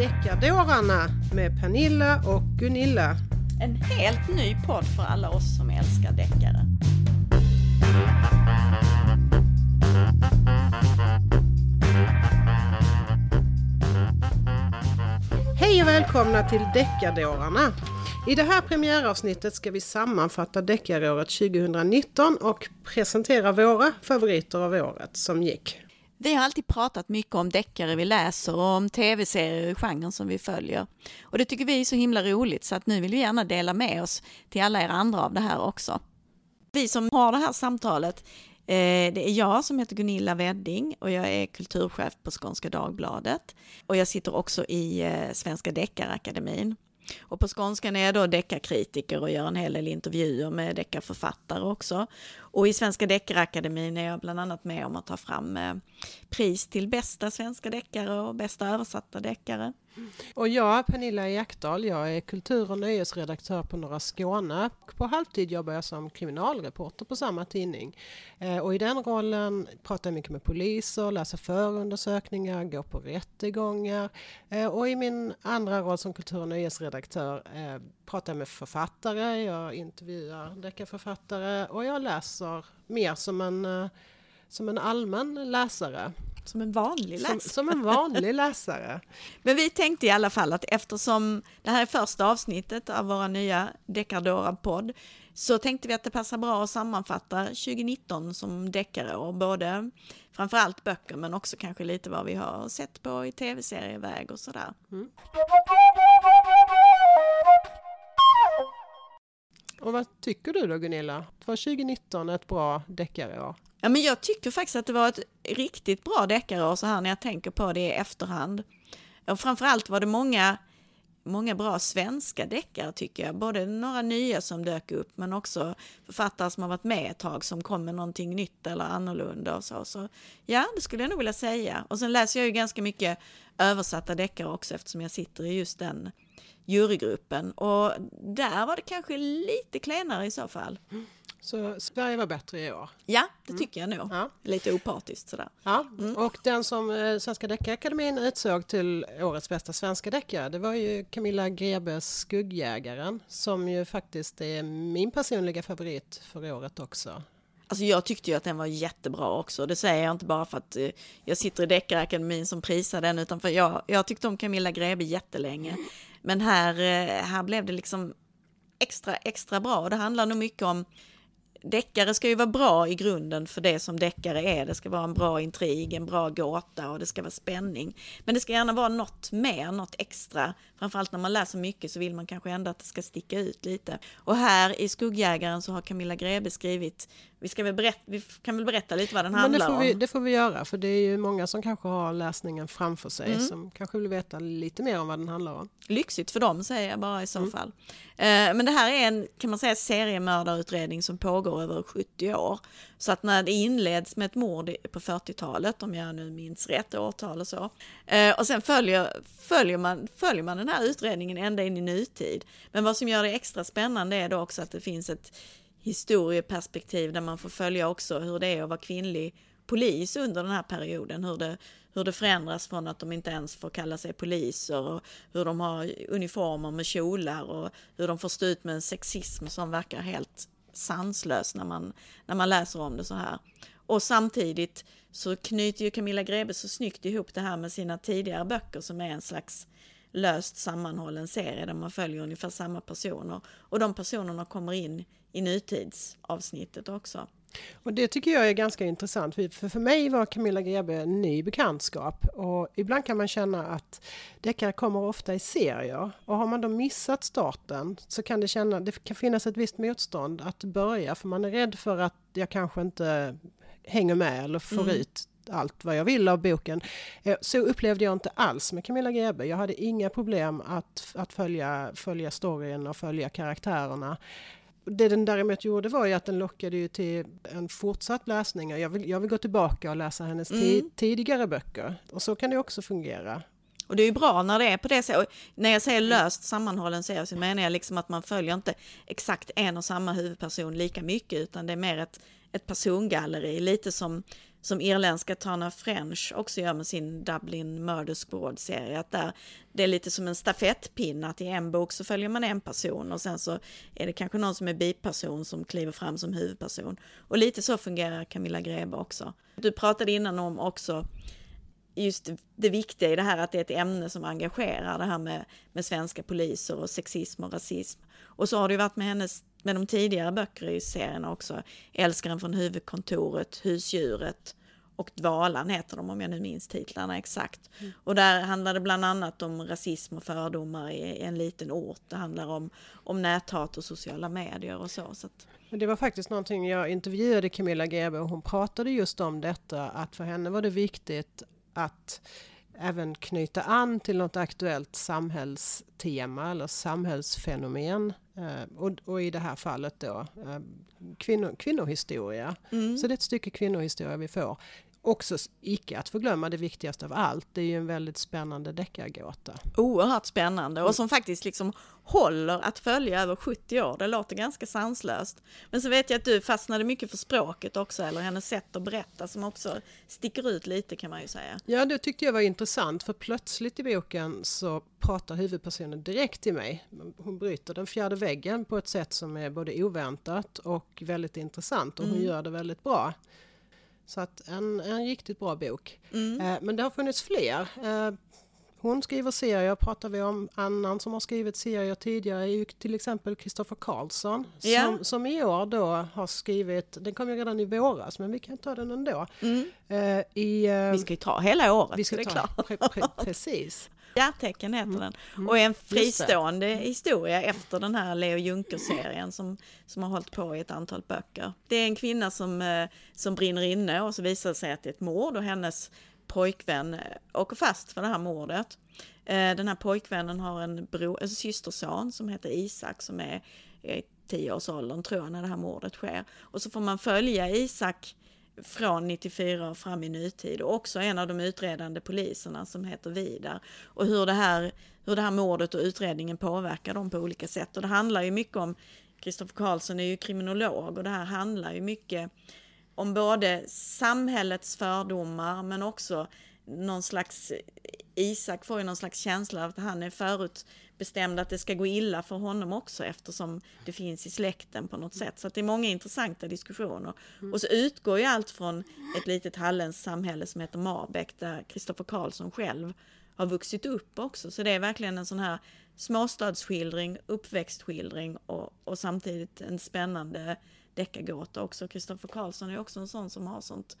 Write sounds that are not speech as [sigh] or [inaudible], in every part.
Deckardårarna med Pernilla och Gunilla. En helt ny podd för alla oss som älskar deckare. Hej och välkomna till Deckardårarna. I det här premiäravsnittet ska vi sammanfatta deckaråret 2019 och presentera våra favoriter av året som gick. Vi har alltid pratat mycket om deckare vi läser och om tv-serier i genren som vi följer. Och det tycker vi är så himla roligt så att nu vill vi gärna dela med oss till alla er andra av det här också. Vi som har det här samtalet, eh, det är jag som heter Gunilla Wedding och jag är kulturchef på Skånska Dagbladet. Och jag sitter också i eh, Svenska Deckarakademin. Och på skånskan är jag då deckarkritiker och gör en hel del intervjuer med deckarförfattare också. Och i Svenska Deckarakademin är jag bland annat med om att ta fram eh, pris till bästa svenska deckare och bästa översatta deckare. Och jag, Pernilla Ekdahl, jag är kultur och nöjesredaktör på Norra Skåne. På halvtid jobbar jag som kriminalreporter på samma tidning. Eh, och i den rollen pratar jag mycket med poliser, läser förundersökningar, går på rättegångar. Eh, och i min andra roll som kultur och nöjesredaktör eh, pratar jag med författare, jag intervjuar deckarförfattare och jag läser mer som en, som en allmän läsare. Som en vanlig läsare. Som, som en vanlig läsare. Men vi tänkte i alla fall att eftersom det här är första avsnittet av våra nya Deckardora-podd så tänkte vi att det passar bra att sammanfatta 2019 som deckarår, både framförallt böcker men också kanske lite vad vi har sett på i tv-serieväg och sådär. Mm. Och vad tycker du då Gunilla? Var 2019 ett bra deckarår? Ja, men jag tycker faktiskt att det var ett riktigt bra deckarår så här när jag tänker på det i efterhand. Och framförallt var det många, många bra svenska deckare tycker jag. Både några nya som dök upp men också författare som har varit med ett tag som kom med någonting nytt eller annorlunda och så. Så ja, det skulle jag nog vilja säga. Och sen läser jag ju ganska mycket översatta deckare också eftersom jag sitter i just den jurygruppen. Och där var det kanske lite klenare i så fall. Så Sverige var bättre i år? Ja, det tycker jag nog. Ja. Lite opartiskt sådär. Ja, mm. och den som eh, Svenska Deckarakademin utsåg till årets bästa svenska deckare det var ju Camilla Grebes Skuggjägaren som ju faktiskt är min personliga favorit för året också. Alltså jag tyckte ju att den var jättebra också. Det säger jag inte bara för att eh, jag sitter i Deckarakademin som prisar den, utan för jag, jag tyckte om Camilla Grebe jättelänge. Men här, eh, här blev det liksom extra, extra bra. och Det handlar nog mycket om deckare ska ju vara bra i grunden för det som deckare är. Det ska vara en bra intrig, en bra gåta och det ska vara spänning. Men det ska gärna vara något mer, något extra. Framförallt när man läser mycket så vill man kanske ändå att det ska sticka ut lite. Och här i Skuggjägaren så har Camilla Grebe skrivit vi, ska väl berätta, vi kan väl berätta lite vad den Men handlar det om. Vi, det får vi göra, för det är ju många som kanske har läsningen framför sig mm. som kanske vill veta lite mer om vad den handlar om. Lyxigt för dem säger jag bara i så mm. fall. Eh, men det här är en, kan man säga, seriemördarutredning som pågår över 70 år. Så att när det inleds med ett mord på 40-talet, om jag nu minns rätt årtal och så, eh, och sen följer, följer, man, följer man den här utredningen ända in i nutid. Men vad som gör det extra spännande är då också att det finns ett historieperspektiv där man får följa också hur det är att vara kvinnlig polis under den här perioden. Hur det, hur det förändras från att de inte ens får kalla sig poliser och hur de har uniformer med kjolar och hur de får stå ut med en sexism som verkar helt sanslös när man, när man läser om det så här. Och samtidigt så knyter ju Camilla Grebe så snyggt ihop det här med sina tidigare böcker som är en slags löst sammanhållen serie där man följer ungefär samma personer. Och de personerna kommer in i nutidsavsnittet också. Och det tycker jag är ganska intressant, för för mig var Camilla Grebe en ny bekantskap och ibland kan man känna att deckare kommer ofta i serier och har man då missat starten så kan det känna, det kan finnas ett visst motstånd att börja för man är rädd för att jag kanske inte hänger med eller får mm. ut allt vad jag vill av boken. Eh, så upplevde jag inte alls med Camilla Grebe. Jag hade inga problem att, att följa, följa storyn och följa karaktärerna. Det den däremot gjorde var ju att den lockade ju till en fortsatt läsning. Jag vill, jag vill gå tillbaka och läsa hennes mm. tidigare böcker. Och så kan det också fungera. Och det är ju bra när det är på det sättet. När jag säger löst sammanhållen serie så menar jag liksom att man följer inte exakt en och samma huvudperson lika mycket utan det är mer ett, ett persongalleri. Lite som som irländska Tana French också gör med sin Dublin Murder Squad-serie. Att där, det är lite som en stafettpinne, att i en bok så följer man en person och sen så är det kanske någon som är biperson som kliver fram som huvudperson. Och lite så fungerar Camilla Grebe också. Du pratade innan om också just det viktiga i det här att det är ett ämne som engagerar, det här med, med svenska poliser och sexism och rasism. Och så har det ju varit med hennes med de tidigare böcker i serien också. Älskaren från huvudkontoret, Husdjuret och Dvalan heter de om jag nu minns titlarna exakt. Mm. Och där handlar det bland annat om rasism och fördomar i en liten ort. Det handlar om, om näthat och sociala medier och så. så att... Det var faktiskt någonting jag intervjuade Camilla Grebe och hon pratade just om detta att för henne var det viktigt att även knyta an till något aktuellt samhällstema eller samhällsfenomen. Eh, och, och, i det här fallet då eh, kvinno, kvinnohistoria. Mm. Så det är ett stycke kvinnohistoria vi får också icke att förglömma det viktigaste av allt. Det är ju en väldigt spännande deckargåta. Oerhört spännande och som faktiskt liksom håller att följa över 70 år. Det låter ganska sanslöst. Men så vet jag att du fastnade mycket för språket också, eller hennes sätt att berätta som också sticker ut lite kan man ju säga. Ja, det tyckte jag var intressant för plötsligt i boken så pratar huvudpersonen direkt till mig. Hon bryter den fjärde väggen på ett sätt som är både oväntat och väldigt intressant och hon mm. gör det väldigt bra. Så att en, en riktigt bra bok. Mm. Eh, men det har funnits fler. Eh, hon skriver serier, pratar vi om. Annan som har skrivit serier tidigare är ju till exempel Kristoffer Karlsson yeah. som, som i år då har skrivit, den kom ju redan i våras men vi kan ta den ändå. Mm. Eh, i, eh, vi ska ju ta hela året, vi ska det ta, klart. Pre, pre, precis. Hjärtecken heter mm. den. Mm. Och är en fristående historia efter den här Leo Juncker-serien som, som har hållit på i ett antal böcker. Det är en kvinna som, eh, som brinner inne och så visar det sig att det är ett mord och hennes pojkvän eh, åker fast för det här mordet. Eh, den här pojkvännen har en, bro, en systerson som heter Isak som är i tioårsåldern tror jag när det här mordet sker. Och så får man följa Isak från 94 och fram i nutid och också en av de utredande poliserna som heter Vidar. Och hur det här, hur det här mordet och utredningen påverkar dem på olika sätt. Och det handlar ju mycket om, Kristoffer Karlsson är ju kriminolog och det här handlar ju mycket om både samhällets fördomar men också någon slags, Isak får ju någon slags känsla av att han är förutbestämd att det ska gå illa för honom också eftersom det finns i släkten på något sätt. Så det är många intressanta diskussioner. Mm. Och så utgår ju allt från ett litet halländskt samhälle som heter Marbäck där Kristoffer Karlsson själv har vuxit upp också. Så det är verkligen en sån här småstadsskildring, uppväxtskildring och, och samtidigt en spännande deckargåta också. Kristoffer Karlsson är också en sån som har sånt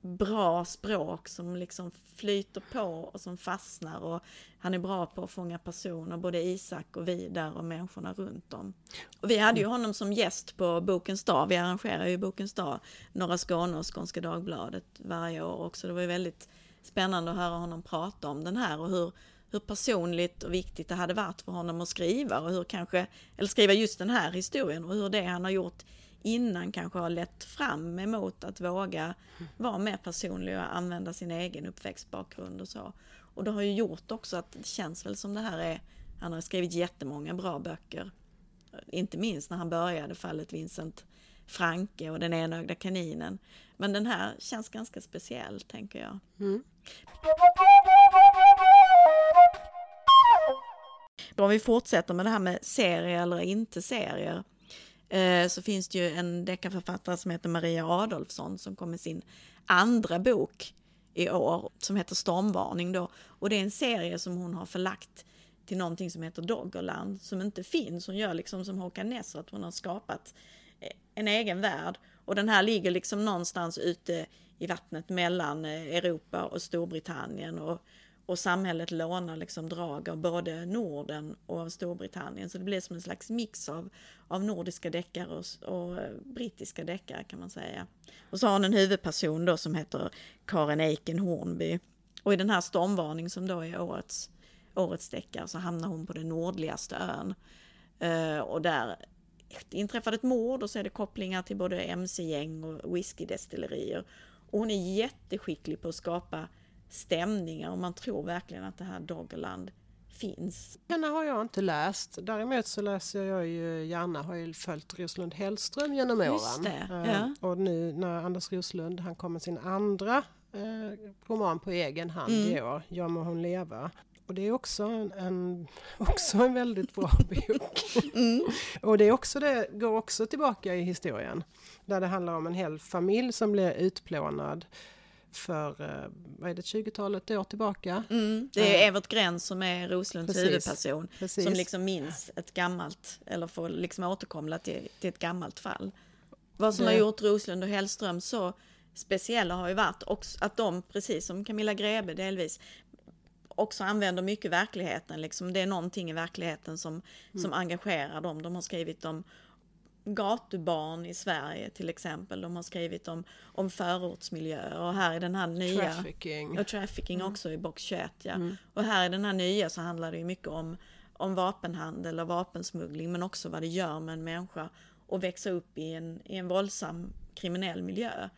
bra språk som liksom flyter på och som fastnar och han är bra på att fånga personer, både Isak och Vidar och människorna runt om. Och vi hade ju honom som gäst på Bokens dag, vi arrangerar ju Bokens dag, Norra Skåne och Skånska Dagbladet varje år också. Det var ju väldigt spännande att höra honom prata om den här och hur, hur personligt och viktigt det hade varit för honom att skriva och hur kanske, eller skriva just den här historien och hur det han har gjort innan kanske har lett fram emot att våga vara mer personlig och använda sin egen uppväxtbakgrund och så. Och det har ju gjort också att det känns väl som det här är, han har skrivit jättemånga bra böcker. Inte minst när han började fallet Vincent Franke och den enögda kaninen. Men den här känns ganska speciell tänker jag. Mm. Om vi fortsätter med det här med serier eller inte serier Eh, så finns det ju en deckarförfattare som heter Maria Adolfsson som kom med sin andra bok i år som heter Stormvarning då. Och det är en serie som hon har förlagt till någonting som heter Doggerland som inte finns. Hon gör liksom som Håkan Nesser, att hon har skapat eh, en egen värld. Och den här ligger liksom någonstans ute i vattnet mellan eh, Europa och Storbritannien och och samhället lånar liksom drag av både Norden och av Storbritannien. Så det blir som en slags mix av, av nordiska deckare och, och eh, brittiska deckare kan man säga. Och så har hon en huvudperson då som heter Karen Eiken Hornby. Och i den här stormvarning som då är årets, årets deckare så hamnar hon på den nordligaste ön. Uh, och där inträffade ett mord och så är det kopplingar till både mc-gäng och whiskydestillerier. Och hon är jätteskicklig på att skapa stämningar och man tror verkligen att det här Doggerland finns. Henne har jag inte läst. Däremot så läser jag ju gärna, har ju följt Roslund Hellström genom åren. Eh, ja. Och nu när Anders Roslund, han kom med sin andra eh, roman på egen hand Mm. i år, Ja må hon leva. Och det är också en, en, [laughs] också en väldigt bra bok. Mm. Och det, är också det går också tillbaka i historien. Där det handlar om en hel familj som blir utplånad för, eh, vad är det, 20-talet år tillbaka. Mm. Det är Evert Gräns som är Roslunds Precis. huvudperson. Precis. Som liksom minns ett gammalt, eller får liksom återkoppla till, till ett gammalt fall. Vad som Det- har gjort Roslund och Hellström så speciella har ju varit också att de, precis som Camilla Grebe delvis, också använder mycket verkligheten. Liksom. Det är någonting i verkligheten som, som engagerar dem. De har skrivit om gatubarn i Sverige till exempel. De har skrivit om, om förortsmiljöer och här i den här nya... Trafficking. Och trafficking också i box 21 ja. Mm. Och här i den här nya så handlar det ju mycket om, om vapenhandel och vapensmuggling men också vad det gör med en människa att växa upp i en, i en våldsam kriminell miljö.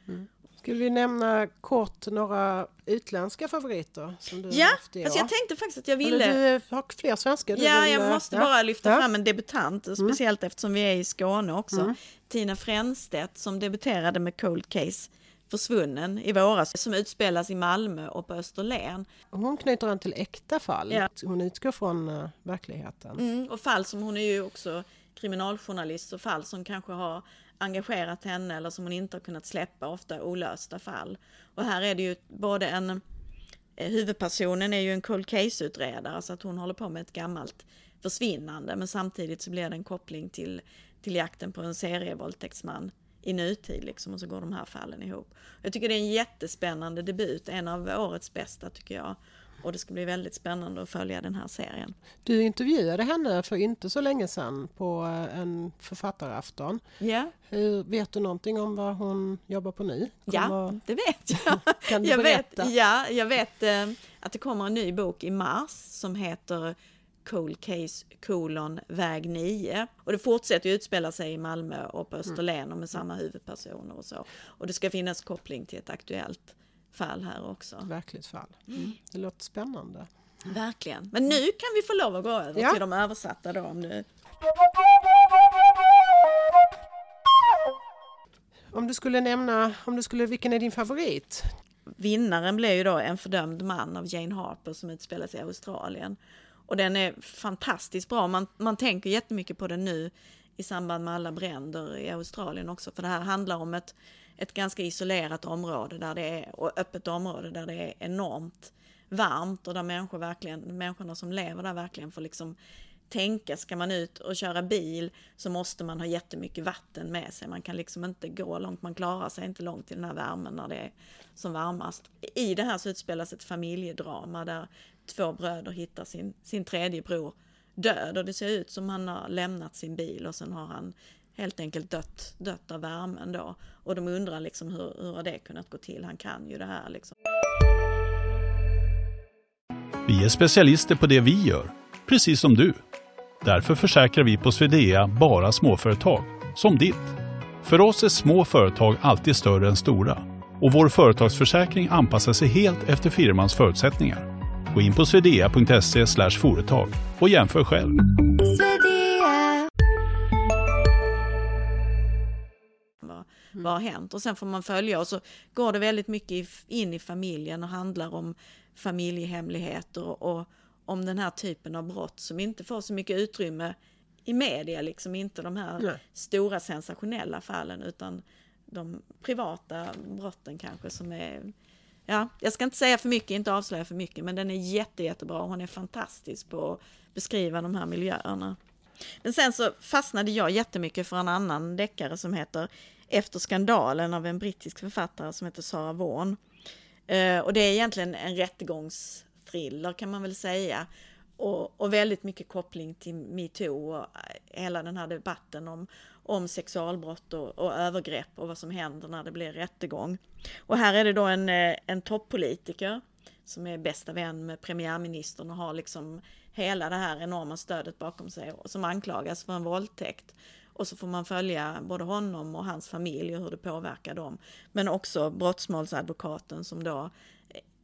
Skulle vi nämna kort några utländska favoriter? Som du Ja, haft i alltså jag tänkte faktiskt att jag Eller ville... du har fler svenskar? Ja, vill, jag eh, måste ja. bara lyfta Ja. Mm. fram en debutant, speciellt eftersom vi är i Skåne också. Tina Fränstedt som debuterade med Cold Case Försvunnen i våras, som utspelas i Malmö och på Österlen. Hon knyter an till äkta fall. Ja. Hon utgår från eh, verkligheten. Mm, och fall som hon är ju också kriminaljournalist och fall som kanske har engagerat henne eller som hon inte har kunnat släppa, ofta olösta fall. Och här är det ju både en eh, huvudpersonen är ju en cold case-utredare så att hon håller på med ett gammalt försvinnande men samtidigt så blir det en koppling till, till jakten på en serievåldtäktsman i nutid liksom och så går de här fallen ihop. Jag tycker det är en jättespännande debut, en av årets bästa tycker jag. Och det ska bli väldigt spännande att följa den här serien. Du intervjuade henne för inte så länge sedan på eh, en författarafton. Ja, Hur, vet du någonting om vad hon jobbar på nu? ja Kommer- det vet jag. [laughs] Kan du jag vet, berätta? ja, jag vet eh, att det kommer en ny bok i mars som heter Cold Case kolon väg 9. Och det fortsätter ju utspela sig i Malmö och på Österlen och med samma huvudpersoner och så. Och det ska finnas koppling till ett aktuellt fall här också. Verkligt fall. Mm. Det låter spännande. Verkligen. Men nu kan vi få lov att gå över Ja. till de översatta då om du... Om du skulle nämna, om du skulle, vilken är din favorit? Vinnaren blev ju då En fördömd man av Jane Harper som utspelar sig i Australien. Och den är fantastiskt bra. Man, man tänker jättemycket på den nu i samband med alla bränder i Australien också. För det här handlar om ett, ett ganska isolerat område där det är, och öppet område där det är enormt varmt och där människor verkligen, människorna som lever där verkligen får liksom tänka, ska man ut och köra bil så måste man ha jättemycket vatten med sig. Man kan liksom inte gå långt, man klarar sig inte långt i den här värmen när det är som varmast. I det här så utspelas ett familjedrama där två bröder hittar sin, sin tredje bror död och det ser ut som han har lämnat sin bil och sen har han helt enkelt dött, dött av värmen då. Och de undrar liksom hur, hur har det kunnat gå till? Han kan ju det här liksom. Vi är specialister på det vi gör, precis som du. Därför försäkrar vi på Swedea bara småföretag, som ditt. För oss är små företag alltid större än stora och vår företagsförsäkring anpassar sig helt efter firmans förutsättningar. Gå in på swedea.se företag och jämför själv. Vad, vad har hänt? Och sen får man följa och så går det väldigt mycket in i familjen och handlar om familjehemligheter och, och om den här typen av brott som inte får så mycket utrymme i media, liksom inte de här Nej. stora sensationella fallen utan de privata brotten kanske som är Ja, jag ska inte säga för mycket, inte avslöja för mycket, men den är jätte, jättebra. Hon är fantastisk på att beskriva de här miljöerna. Men sen så fastnade jag jättemycket för en annan deckare som heter efter skandalen av en brittisk författare som heter Sarah Vaughan. Eh, och det är egentligen en rättegångsthriller kan man väl säga. Och, och väldigt mycket koppling till metoo och eh, hela den här debatten om, om sexualbrott och, och övergrepp och vad som händer när det blir rättegång. Och här är det då en, eh, en toppolitiker som är bästa vän med premiärministern och har liksom hela det här enorma stödet bakom sig och som anklagas för en våldtäkt. Och så får man följa både honom och hans familj och hur det påverkar dem. Men också brottsmålsadvokaten som då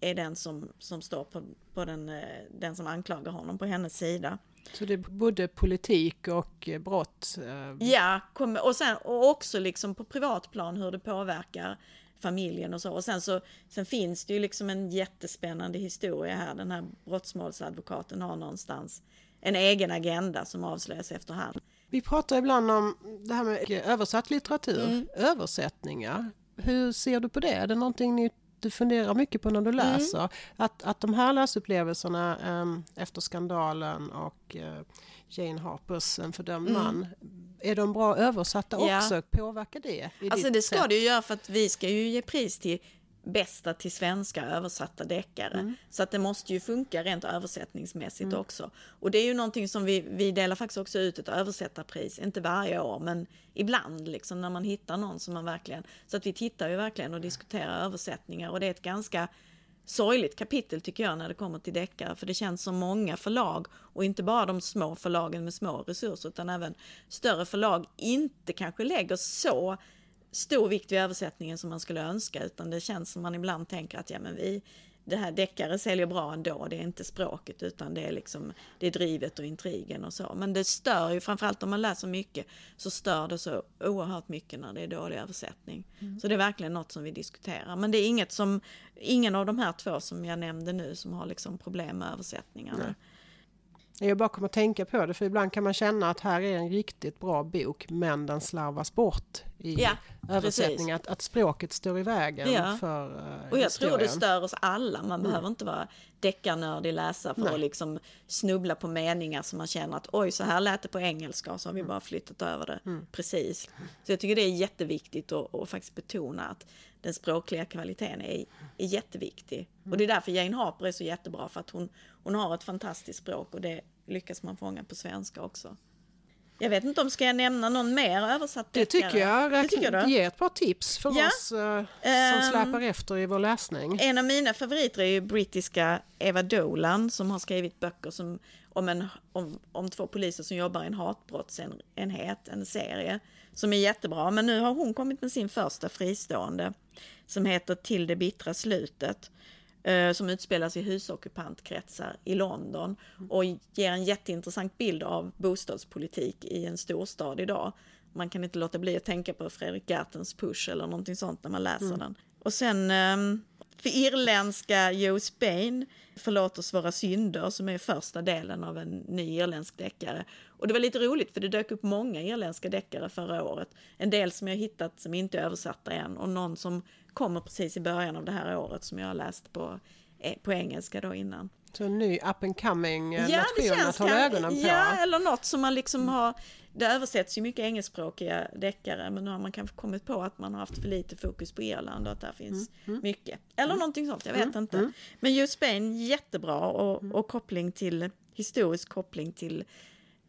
är den som, som står på, på den, eh, den som anklagar honom på hennes sida. Så det är både politik och eh, brott? eh, Ja, och, sen, och också liksom på privatplan hur det påverkar familjen och så. Och sen, så, sen finns det ju liksom en jättespännande historia här. Den här brottsmålsadvokaten har någonstans en egen agenda som avslöjas efterhand. Vi pratar ibland om det här med översatt litteratur, Mm. översättningar. Hur ser du på det? Är det någonting ni, du funderar mycket på när Mm. du läser? Att, att de här läsupplevelserna em, efter skandalen och eh, Jane Harpers En fördömd man, är de bra översatta Mm. Ja. också? Påverkar det? Alltså det ska sätt? det ju göra för att vi ska ju ge pris till bästa till svenska översatta deckare. Så att det måste ju funka rent översättningsmässigt också. Och det är ju någonting som vi, vi delar faktiskt också ut ett översättarpris, inte varje år men ibland liksom när man hittar någon som man verkligen, så att vi tittar ju verkligen och diskuterar översättningar och det är ett ganska sorgligt kapitel tycker jag när det kommer till deckare för det känns som många förlag och inte bara de små förlagen med små resurser utan även större förlag inte kanske lägger så stor vikt vid översättningen som man skulle önska utan det känns som man ibland tänker att ja men vi det här deckare säljer bra ändå, det är inte språket utan det är liksom det är drivet och intrigen och så. Men det stör ju, framförallt om man läser mycket, så stör det så oerhört mycket när det är dålig översättning. Så det är verkligen något som vi diskuterar. Men det är inget som, ingen av de här två som jag nämnde nu som har liksom problem med översättningarna. Nej. Jag bara kommer att tänka på det för ibland kan man känna att här är en riktigt bra bok men den slarvas bort i Ja, översättning. Att, att språket står i vägen Ja. för uh, Och jag tror det stör oss alla. Man behöver inte vara deckarnördig läsare för Nej. att liksom snubbla på meningar som man känner att oj, så här lät det på engelska och så har vi bara flyttat över det. Precis. Så jag tycker det är jätteviktigt att, att faktiskt betona att den språkliga kvaliteten är, är jätteviktig. Och det är därför Jane Harper är så jättebra för att hon, hon har ett fantastiskt språk och det lyckas man fånga på svenska också. Jag vet inte om ska jag nämna någon mer översatt Det deckare? tycker jag. Det tycker Räkna, du? ge ett par tips för Ja. oss eh, som Ehm. släpar efter i vår läsning. En av mina favoriter är ju brittiska Eva Dolan som har skrivit böcker som, om, en, om, om två poliser som jobbar i en hatbrottsenhet, en serie som är jättebra. Men nu har hon kommit med sin första fristående som heter Till det bittra slutet som utspelas i husockupantkretsar i London och ger en jätteintressant bild av bostadspolitik i en storstad idag. Man kan inte låta bli att tänka på Fredrik Gertens Push eller någonting sånt när man läser den. Och sen ehm, för irländska Joe Spain, Förlåt oss våra synder, som är första delen av en ny irländsk deckare. Och det var lite roligt för det dök upp många irländska deckare förra året. En del som jag hittat som inte är översatta än och någon som kommer precis i början av det här året som jag har läst på, eh, på engelska då innan. Så en ny up and coming eh, Ja, nation att hålla ögonen på. Ja, eller något som man liksom har... Det översätts ju mycket engelskspråkiga deckare men nu har man kanske kommit på att man har haft för lite fokus på Irland och att där finns Mm, mycket. Eller någonting sånt, jag vet inte. Men Joe Spain, jättebra och, Mm. och koppling till, historisk koppling till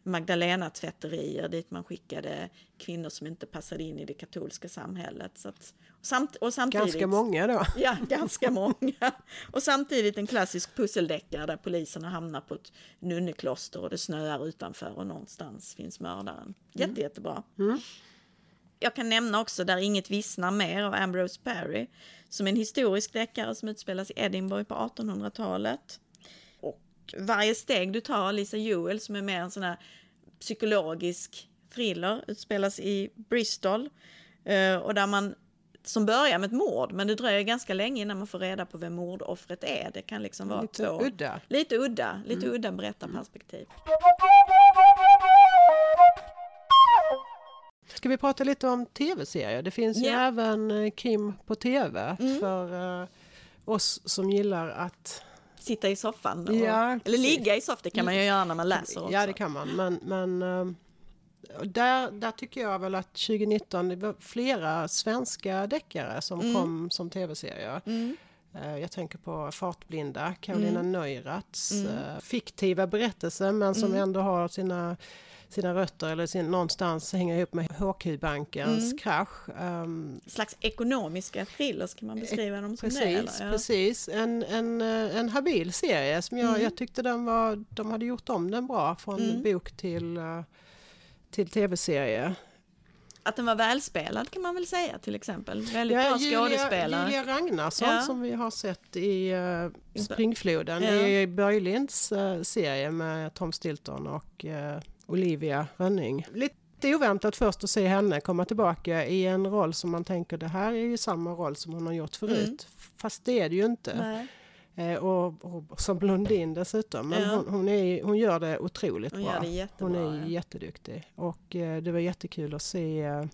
Magdalena-tvätterier dit man skickade kvinnor som inte passade in i det katolska samhället. Så att, samt, och samtidigt, Ganska många då. [laughs] Ja, ganska många. Och samtidigt en klassisk pusseldeckare där poliserna hamnar på ett nunnekloster och det snöar utanför och någonstans finns mördaren. Jätte, jättebra. Jag kan nämna också Där inget vissnar mer av Ambrose Parry som är en historisk deckare som utspelas i Edinburgh på 1800-talet. Varje steg du tar, Lisa Jewell som är mer en sån här psykologisk thriller, utspelas i Bristol. eh, Och där man som börjar med ett mord, men det dröjer ganska länge innan man får reda på vem mordoffret är. Det kan liksom vara Lite två... udda. Lite udda, lite udda berättarperspektiv. Ska vi prata lite om tv-serier? Det finns ju Ja. även eh, krim på tv Mm. för eh, oss som gillar att... Sitta i soffan. Och, Ja, eller ligga i soffan, det kan man ju göra när man läser också. Ja, det kan man. Men, men eh, där, där tycker jag väl att 2019 det var flera svenska deckare som Mm. kom som tv-serier. Eh, Jag tänker på Fartblinda, Carolina Mm. Neuraths eh, fiktiva berättelse men som ändå har sina, sina rötter eller sin, någonstans hänger ihop med HQ-bankens Mm. krasch. Ehm, slags ekonomiska thrillers kan man beskriva dem som det. Precis, Eller? Ja. precis. En, en, eh, en habil serie som jag, Mm. jag tyckte den var, de hade gjort om den bra från Mm. bok till, eh, till tv-serie. att den var välspelad kan man väl säga till exempel. Väldigt bra skådespelare. Julia Ragnarsson Ja. som vi har sett i uh, I- Springfloden Ja. i Börjlinds uh, serie med Tom Stilton och Olivia Rönning. Lite oväntat först att se henne komma tillbaka i en roll som man tänker det här är ju samma roll som hon har gjort förut. Mm. Fast det är det ju inte. Nej, Eh, och, och som blondin dessutom. Men Ja. hon, hon, är, hon gör det otroligt hon bra. det hon är ja. jätteduktig. Och eh, det var jättekul att se eh,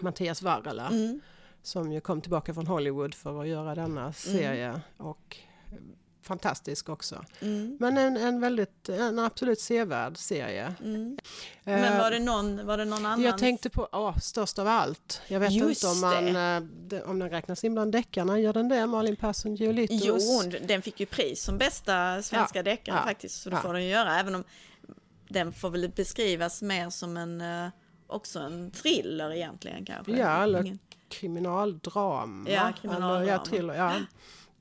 Mattias Varela Mm. som ju kom tillbaka från Hollywood för att göra denna serie. Och fantastisk också. Mm. Men en, en väldigt, en absolut sevärd serie. Mm. Eh, Men var det någon, var det någon annan? jag tänkte på åh, Störst av allt. Jag vet Just inte om, man, det. eh, det- om den räknas in bland deckarna. Gör den det? Malin Persson Giolitos? Jo, den fick ju pris som bästa svenska Ja, deckare ja, faktiskt. Så det ja. får den göra. Även om den får väl beskrivas mer som en, eh, också en thriller egentligen kanske. Ja, eller Ingen- kriminaldrama. Ja, kriminaldrama. Eller, ja, thriller, ja.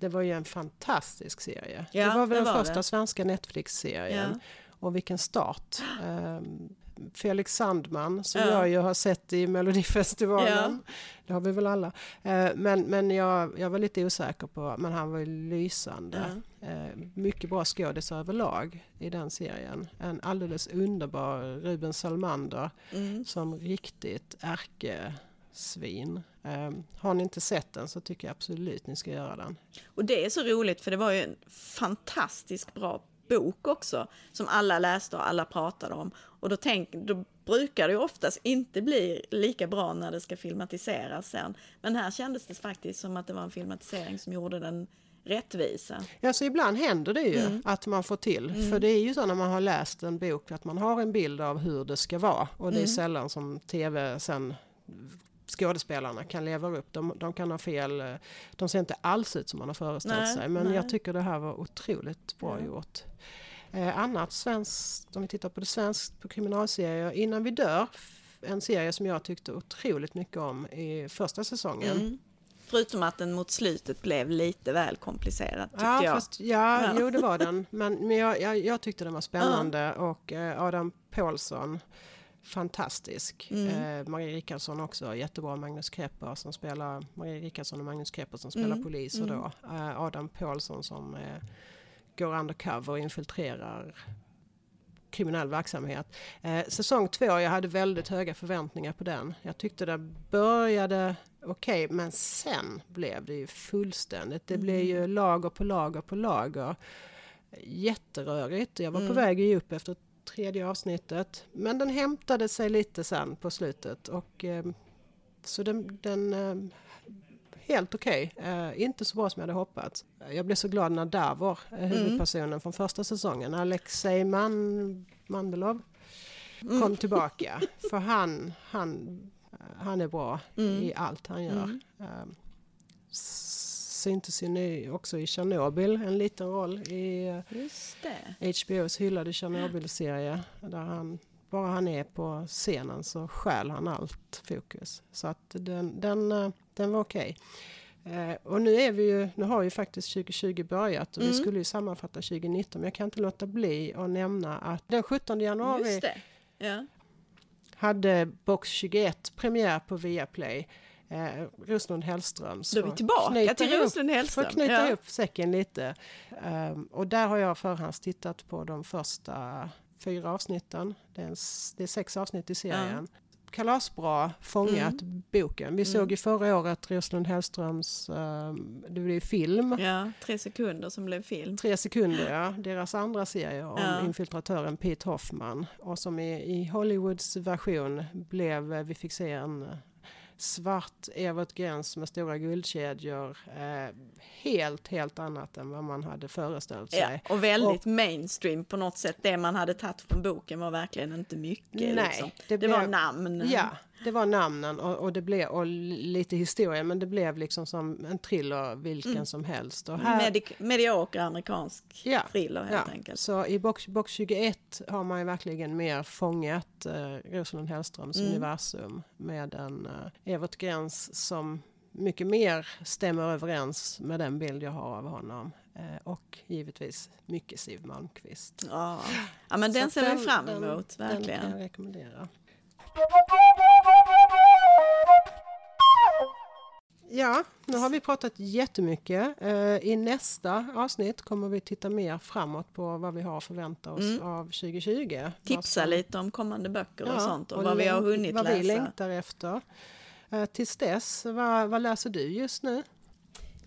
Det var ju en fantastisk serie. Ja, det var väl det den var första det. svenska Netflix-serien. Ja. Och vilken start. Ehm, Felix Sandman som Ja. jag ju har sett i Melodifestivalen. Det har vi väl alla. Eh, men men jag, jag var lite osäker på, men han var ju lysande. Eh, mycket bra skådisar överlag i den serien. En alldeles underbar Ruben Salmander Mm. som riktigt ärkesvin. Eh, har ni inte sett den så tycker jag absolut ni ska göra den. Och det är så roligt för det var ju en fantastiskt bra bok också som alla läste och alla pratade om. Och då, tänk, då brukar det ju oftast inte bli lika bra när det ska filmatiseras sen. Men här kändes det faktiskt som att det var en filmatisering som gjorde den rättvisa. Ja, så ibland händer det ju Mm. att man får till. För det är ju så när man har läst en bok att man har en bild av hur det ska vara. Och det är Mm. sällan som tv sen skådespelarna kan leva upp. De, de kan ha fel. eh, De ser inte alls ut som man har föreställt Nej, sig. Men nej. jag tycker det här var otroligt bra Ja. gjort. Eh, annat svenskt, om vi tittar på det svenskt på kriminalserier. Innan vi dör, en serie som jag tyckte otroligt mycket om i första säsongen. Mm. Förutom att den mot slutet blev lite väl komplicerad tyckte Ja, jag. fast, ja, Ja. jo det var den. Men, men jag, jag, jag tyckte den var spännande och eh, Adam Paulsson fantastisk. Mm. Eh, Marie Rickardsson också, jättebra. Magnus Krepper som spelar, Marie Rickardsson och Magnus Krepper som spelar Mm, poliser mm. då. Eh, Adam Paulsson som eh, går undercover och infiltrerar kriminell verksamhet. Eh, säsong två, jag hade väldigt höga förväntningar på den. Jag tyckte det började okej, men sen blev det ju fullständigt. Det blev ju lager på lager på lager. Jätterörigt. Jag var på Mm. väg att ge upp efter tredje avsnittet. Men den hämtade sig lite sen på slutet. Och, eh, så den, den eh, helt okej. Eh, inte så bra som jag hade hoppats. Jag blev så glad när Davor, eh, huvudpersonen från första säsongen, Alexej Man, Mandelov, kom tillbaka. För han, han, han är bra i allt han gör. Eh, syntes ju nu också i Tjernobyl, en liten roll i eh. HBOs hyllade Tjernobyl-serie. Där han, bara han är på scenen så stjäl han allt fokus. Så att den, den, eh, den var okej. Eh, och nu, är vi ju, nu har ju faktiskt 2020 börjat och vi Mm. skulle ju sammanfatta 2019 men jag kan inte låta bli att nämna att den 17 januari. Ja. hade Box 21 premiär på Viaplay. Eh, Roslund Hellström. Då är vi tillbaka till Roslund Hellström. För att knyta Ja. upp säcken lite. Ehm, och där har jag förhandstittat på de första fyra avsnitten. Det är, en, det är sex avsnitt i serien. Kalasbra fångat Mm. boken. Vi såg ju förra året Roslund Hellströms, um, det blev film. ja, tre sekunder som blev film. Tre sekunder, ja. Deras andra serie om Ja. infiltratören Pete Hoffman. Och som i, i Hollywoods version blev, eh, vi fick se en svart Evert Gräns med stora guldkedjor. Eh, helt, helt annat än vad man hade föreställt Ja, sig. och väldigt mainstream på något sätt. Det man hade tagit från boken var verkligen inte mycket. Nej, liksom. det det, var namn. Ja, det var namnen och, och det blev och lite historia men det blev liksom som en thriller vilken som helst. Och här, Medi- medioker amerikansk Ja, thriller helt Ja, enkelt. så i box, box 21 har man ju verkligen mer fångat eh, Rosalind Hellströms Mm. universum med en eh, Evert Gräns som mycket mer stämmer överens med den bild jag har av honom. Eh, och givetvis mycket Siw Malmkvist. Ja. ja, men den Så ser vi fram den- emot, Den verkligen. kan jag rekommendera. [laughs] Ja, nu har vi pratat jättemycket. Eh, I nästa avsnitt kommer vi titta mer framåt på vad vi har att förvänta oss Mm. av 2020. Tipsa Vad som- lite om kommande böcker och Ja, sånt och, vad vi har hunnit vad läsa. vi längtar efter. Eh, Tills dess, vad, vad läser du just nu?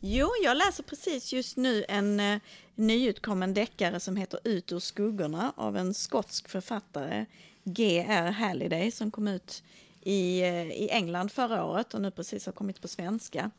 Jo, jag läser precis just nu en eh, nyutkommen deckare som heter Ut ur skuggorna av en skotsk författare, G.R. Halliday, som kom ut i, eh, i England förra året och nu precis har kommit på svenska.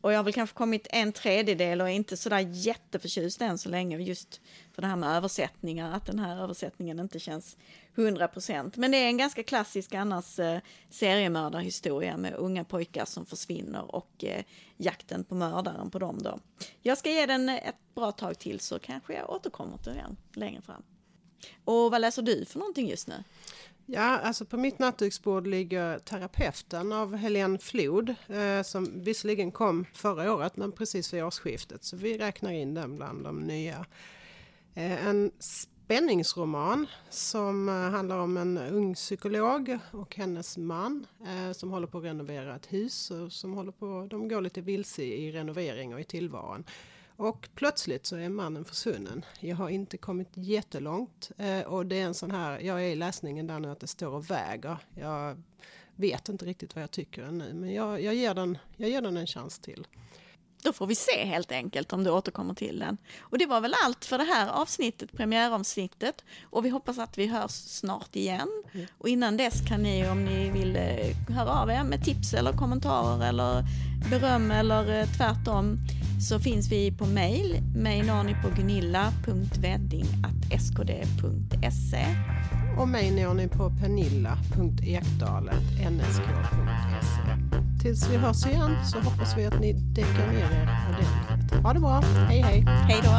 Och jag har väl kanske kommit en tredjedel och är inte sådär jätteförtjust än så länge just för det här med översättningar, att den här översättningen inte känns 100%. Men det är en ganska klassisk annars eh, seriemördarhistoria med unga pojkar som försvinner och eh, jakten på mördaren på dem då. Jag ska ge den ett bra tag till så kanske jag återkommer till den längre fram. Och vad läser du för någonting just nu? Ja, alltså på mitt nattduksbord ligger Terapeuten av Helene Flod eh, som visserligen kom förra året men precis vid årsskiftet så vi räknar in den bland de nya. Eh, en spänningsroman som eh, handlar om en ung psykolog och hennes man eh, som håller på att renovera ett hus och som håller på, de går lite vilse i renovering och i tillvaron. Och plötsligt så är mannen försvunnen. Jag har inte kommit jättelångt eh, och det är en sån här, jag är i läsningen där nu att det står och väger. Jag vet inte riktigt vad jag tycker ännu men jag, jag, ger, den, jag ger den en chans till. Då får vi se helt enkelt om du återkommer till den. Och det var väl allt för det här avsnittet, premiäravsnittet. Och vi hoppas att vi hörs snart igen. Och innan dess kan ni om ni vill eh, höra av er med tips eller kommentarer eller beröm eller eh, tvärtom så finns vi på mail, mig och mig når ni på pernilla.ekdalet.nsk.se. Tills vi hörs igen så hoppas vi att ni däckar ner er ordentligt. Ha det bra, hej hej! Hej då!